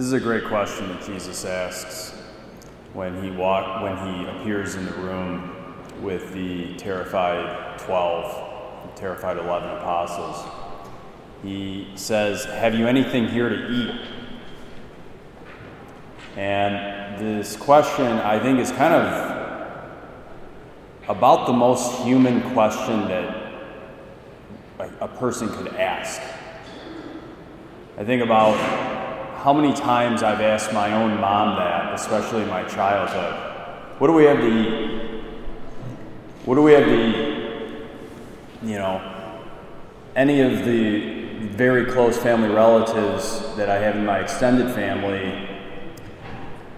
This is a great question that Jesus asks when he walk when he appears in the room with the terrified 12, terrified 11 apostles. He says, "Have you anything here to eat?" And this question, I think, is kind of about the most human question that a person could ask. I think about how many times I've asked my own mom that, especially in my childhood. What do we have to eat? What do we have to eat? You know, any of the very close family relatives that I have in my extended family,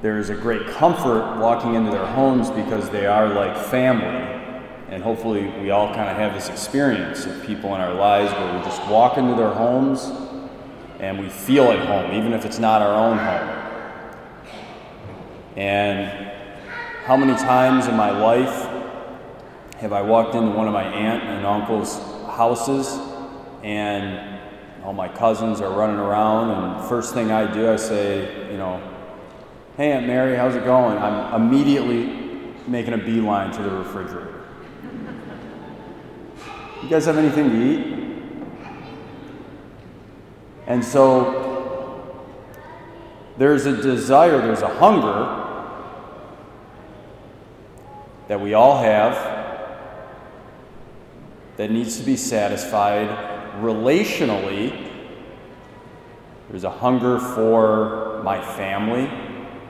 there is a great comfort walking into their homes because they are like family. And hopefully, we all kind of have this experience of people in our lives where we just walk into their homes and we feel at home, even if it's not our own home. And how many times in my life have I walked into one of my aunt and uncle's houses and all my cousins are running around, and first thing I do, I say, you know, hey, Aunt Mary, how's it going? I'm immediately making a beeline to the refrigerator. You guys have anything to eat? And so there's a desire, there's a hunger that we all have that needs to be satisfied relationally. There's a hunger for my family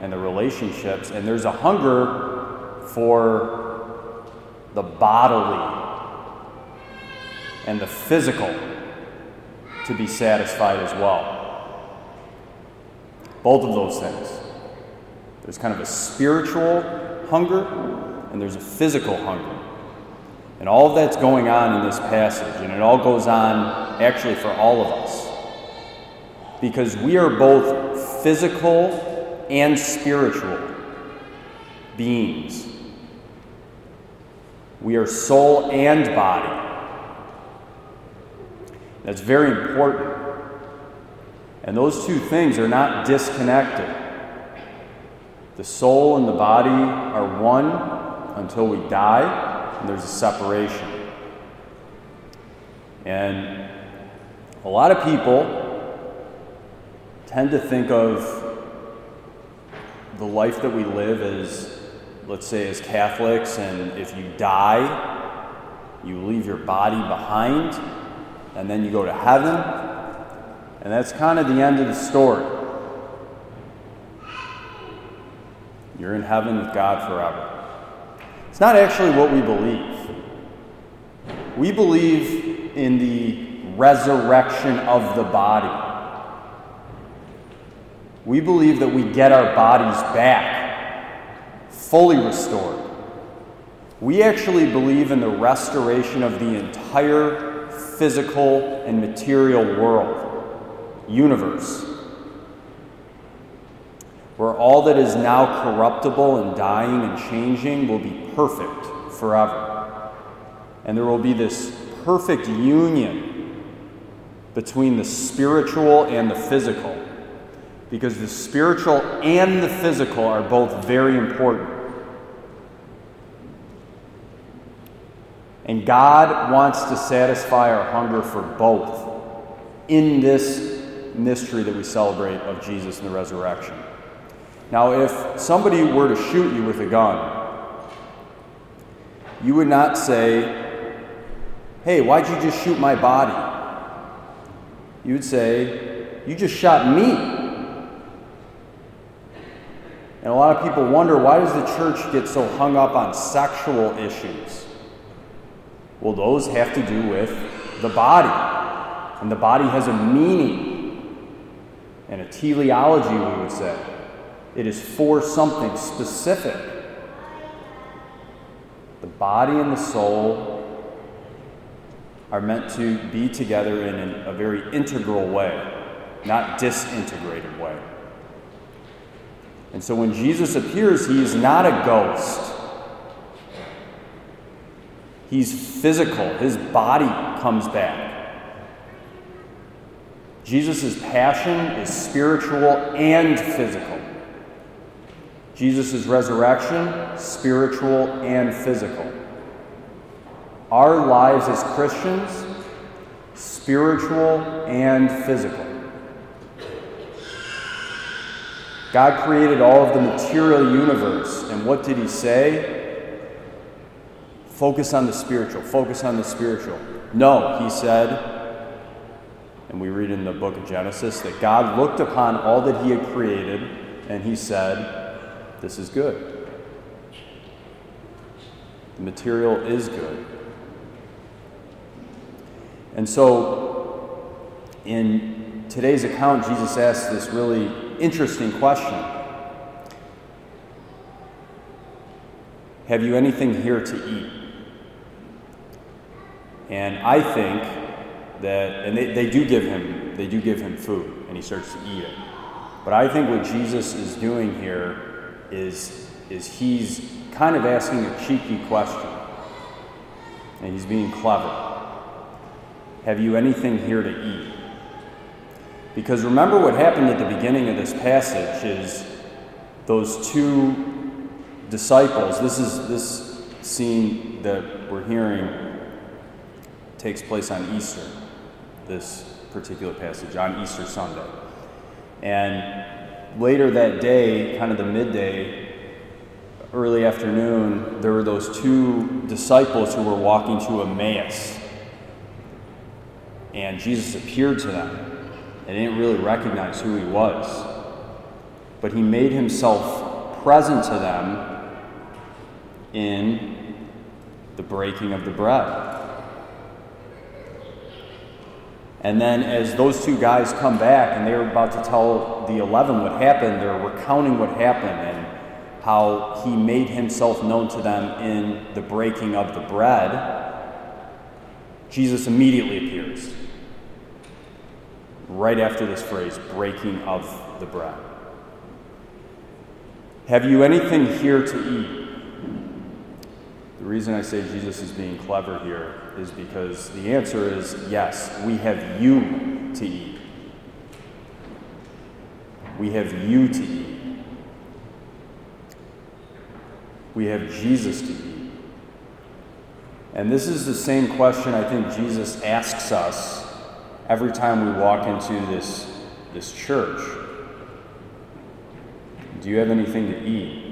and the relationships, and there's a hunger for the bodily and the physical to be satisfied as well. Both of those things. There's kind of a spiritual hunger and there's a physical hunger. And all of that's going on in this passage, and it all goes on actually for all of us. Because we are both physical and spiritual beings. We are soul and body. That's very important. And those two things are not disconnected. The soul and the body are one until we die, and there's a separation. And a lot of people tend to think of the life that we live as, let's say, as Catholics, and if you die, you leave your body behind and then you go to heaven, and that's kind of the end of the story. You're in heaven with God forever. It's not actually what we believe. We believe in the resurrection of the body. We believe that we get our bodies back, fully restored. We actually believe in the restoration of the entire physical and material world, universe, where all that is now corruptible and dying and changing will be perfect forever. And there will be this perfect union between the spiritual and the physical, because the spiritual and the physical are both very important. And God wants to satisfy our hunger for both in this mystery that we celebrate of Jesus and the resurrection. Now, if somebody were to shoot you with a gun, you would not say, Hey, why'd you just shoot my body? You would say, You just shot me. And a lot of people wonder why does the church get so hung up on sexual issues? Well, those have to do with the body. And the body has a meaning and a teleology, we would say. It is for something specific. The body and the soul are meant to be together in an, a very integral way, not disintegrated way. And so when Jesus appears, he is not a ghost. He's physical, his body comes back. Jesus' passion is spiritual and physical. Jesus' resurrection, spiritual and physical. Our lives as Christians, spiritual and physical. God created all of the material universe, and what did He say? Focus on the spiritual, focus on the spiritual. No, He said, and we read in the book of Genesis that God looked upon all that He had created, and He said, This is good. The material is good. And so, in today's account, Jesus asks this really interesting question Have you anything here to eat? And I think that, and they, they do give him, they do give him food, and he starts to eat it. But I think what Jesus is doing here is, is he's kind of asking a cheeky question. And he's being clever. Have you anything here to eat? Because remember what happened at the beginning of this passage is those two disciples, this is this scene that we're hearing takes place on Easter, this particular passage, on Easter Sunday. And later that day, kind of the midday, early afternoon, there were those two disciples who were walking to Emmaus. And Jesus appeared to them. They didn't really recognize who he was. But he made himself present to them in the breaking of the bread. And then, as those two guys come back and they're about to tell the 11 what happened, they're recounting what happened and how he made himself known to them in the breaking of the bread. Jesus immediately appears right after this phrase, breaking of the bread. Have you anything here to eat? The reason I say Jesus is being clever here is because the answer is yes, we have you to eat. We have you to eat. We have Jesus to eat. And this is the same question I think Jesus asks us every time we walk into this, this church. Do you have anything to eat?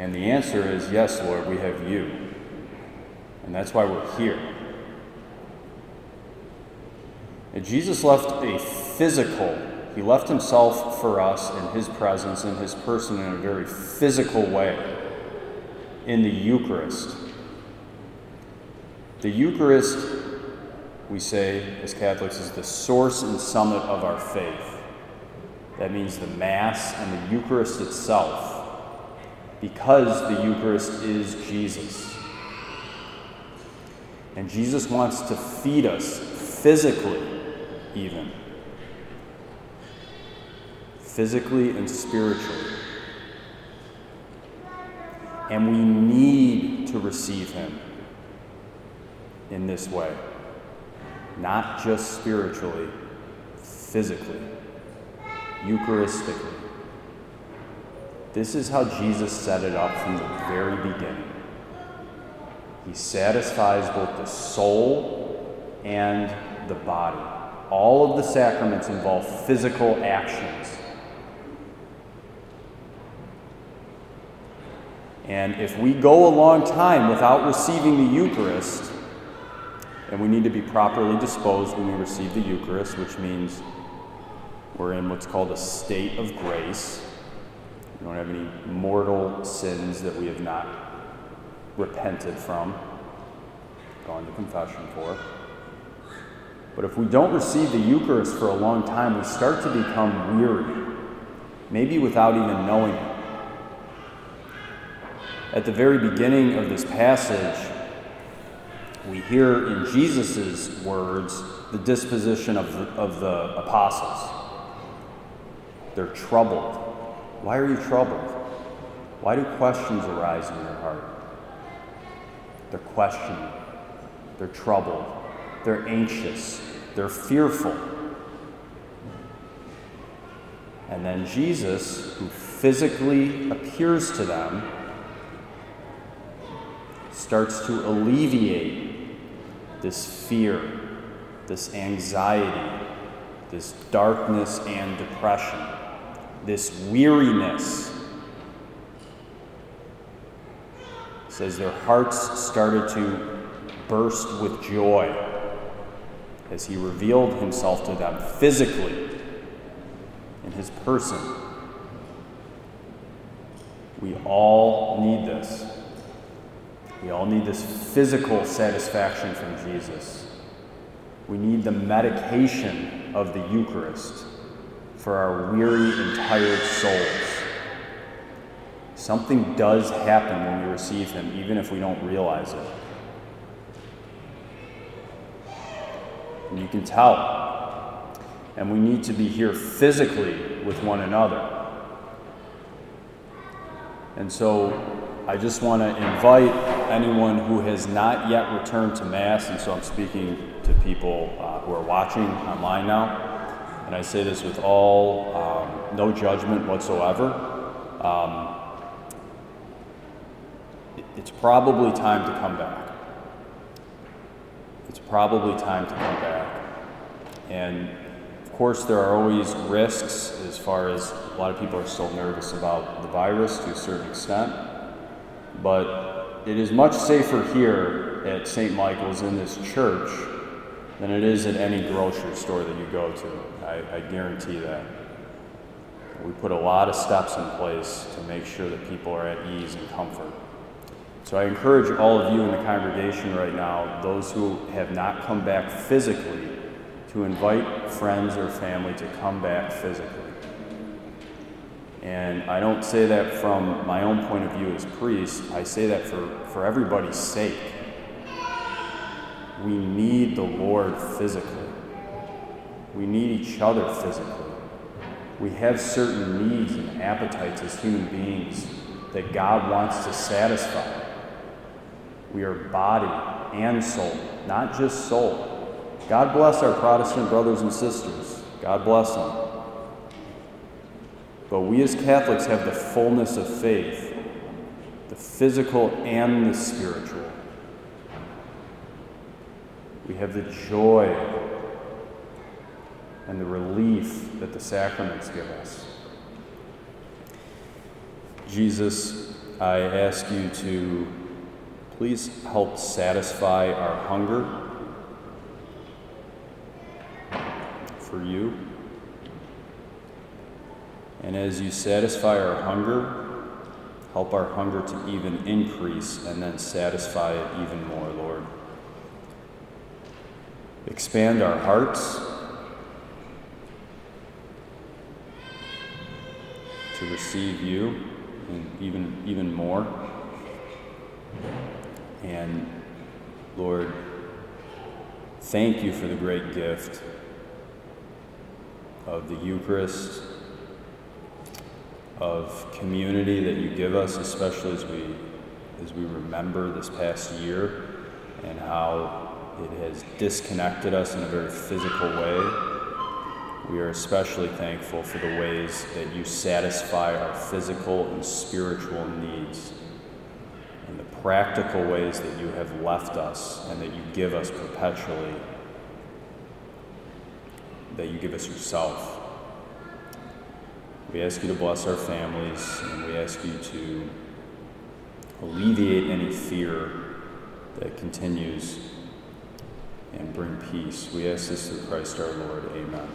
And the answer is yes, Lord, we have you. And that's why we're here. And Jesus left a physical, he left himself for us in his presence, in his person, in a very physical way in the Eucharist. The Eucharist, we say as Catholics, is the source and summit of our faith. That means the Mass and the Eucharist itself, because the Eucharist is Jesus. And Jesus wants to feed us physically, even. Physically and spiritually. And we need to receive Him in this way. Not just spiritually, physically, Eucharistically. This is how Jesus set it up from the very beginning. He satisfies both the soul and the body. All of the sacraments involve physical actions. And if we go a long time without receiving the Eucharist, and we need to be properly disposed when we receive the Eucharist, which means we're in what's called a state of grace. We don't have any mortal sins that we have not repented from, gone to confession for. But if we don't receive the Eucharist for a long time, we start to become weary, maybe without even knowing it. At the very beginning of this passage, we hear in Jesus' words the disposition of the, of the apostles. They're troubled. Why are you troubled? Why do questions arise in your heart? They're questioning, they're troubled. they're anxious, they're fearful. And then Jesus, who physically appears to them, starts to alleviate this fear, this anxiety, this darkness and depression, this weariness. It says their hearts started to burst with joy as he revealed himself to them physically in his person. We all need this. We all need this physical satisfaction from Jesus. We need the medication of the Eucharist for our weary and tired souls. Something does happen when we receive Him, even if we don't realize it. And you can tell. And we need to be here physically with one another. And so I just want to invite anyone who has not yet returned to Mass, and so I'm speaking to people uh, who are watching online now, and I say this with all, um, no judgment whatsoever. Um, it's probably time to come back. It's probably time to come back. And of course, there are always risks as far as a lot of people are still nervous about the virus to a certain extent. But it is much safer here at St. Michael's in this church than it is at any grocery store that you go to. I, I guarantee that. We put a lot of steps in place to make sure that people are at ease and comfort. So I encourage all of you in the congregation right now, those who have not come back physically, to invite friends or family to come back physically. And I don't say that from my own point of view as priest, I say that for, for everybody's sake. We need the Lord physically, we need each other physically. We have certain needs and appetites as human beings that God wants to satisfy. We are body and soul, not just soul. God bless our Protestant brothers and sisters. God bless them. But we as Catholics have the fullness of faith, the physical and the spiritual. We have the joy and the relief that the sacraments give us. Jesus, I ask you to please help satisfy our hunger for you. And as you satisfy our hunger, help our hunger to even increase and then satisfy it even more. Expand our hearts to receive you and even, even more. And Lord, thank you for the great gift of the Eucharist, of community that you give us, especially as we as we remember this past year and how it has disconnected us in a very physical way. We are especially thankful for the ways that you satisfy our physical and spiritual needs and the practical ways that you have left us and that you give us perpetually, that you give us yourself. We ask you to bless our families, and we ask you to alleviate any fear that continues and bring peace. We ask this through Christ our Lord. Amen.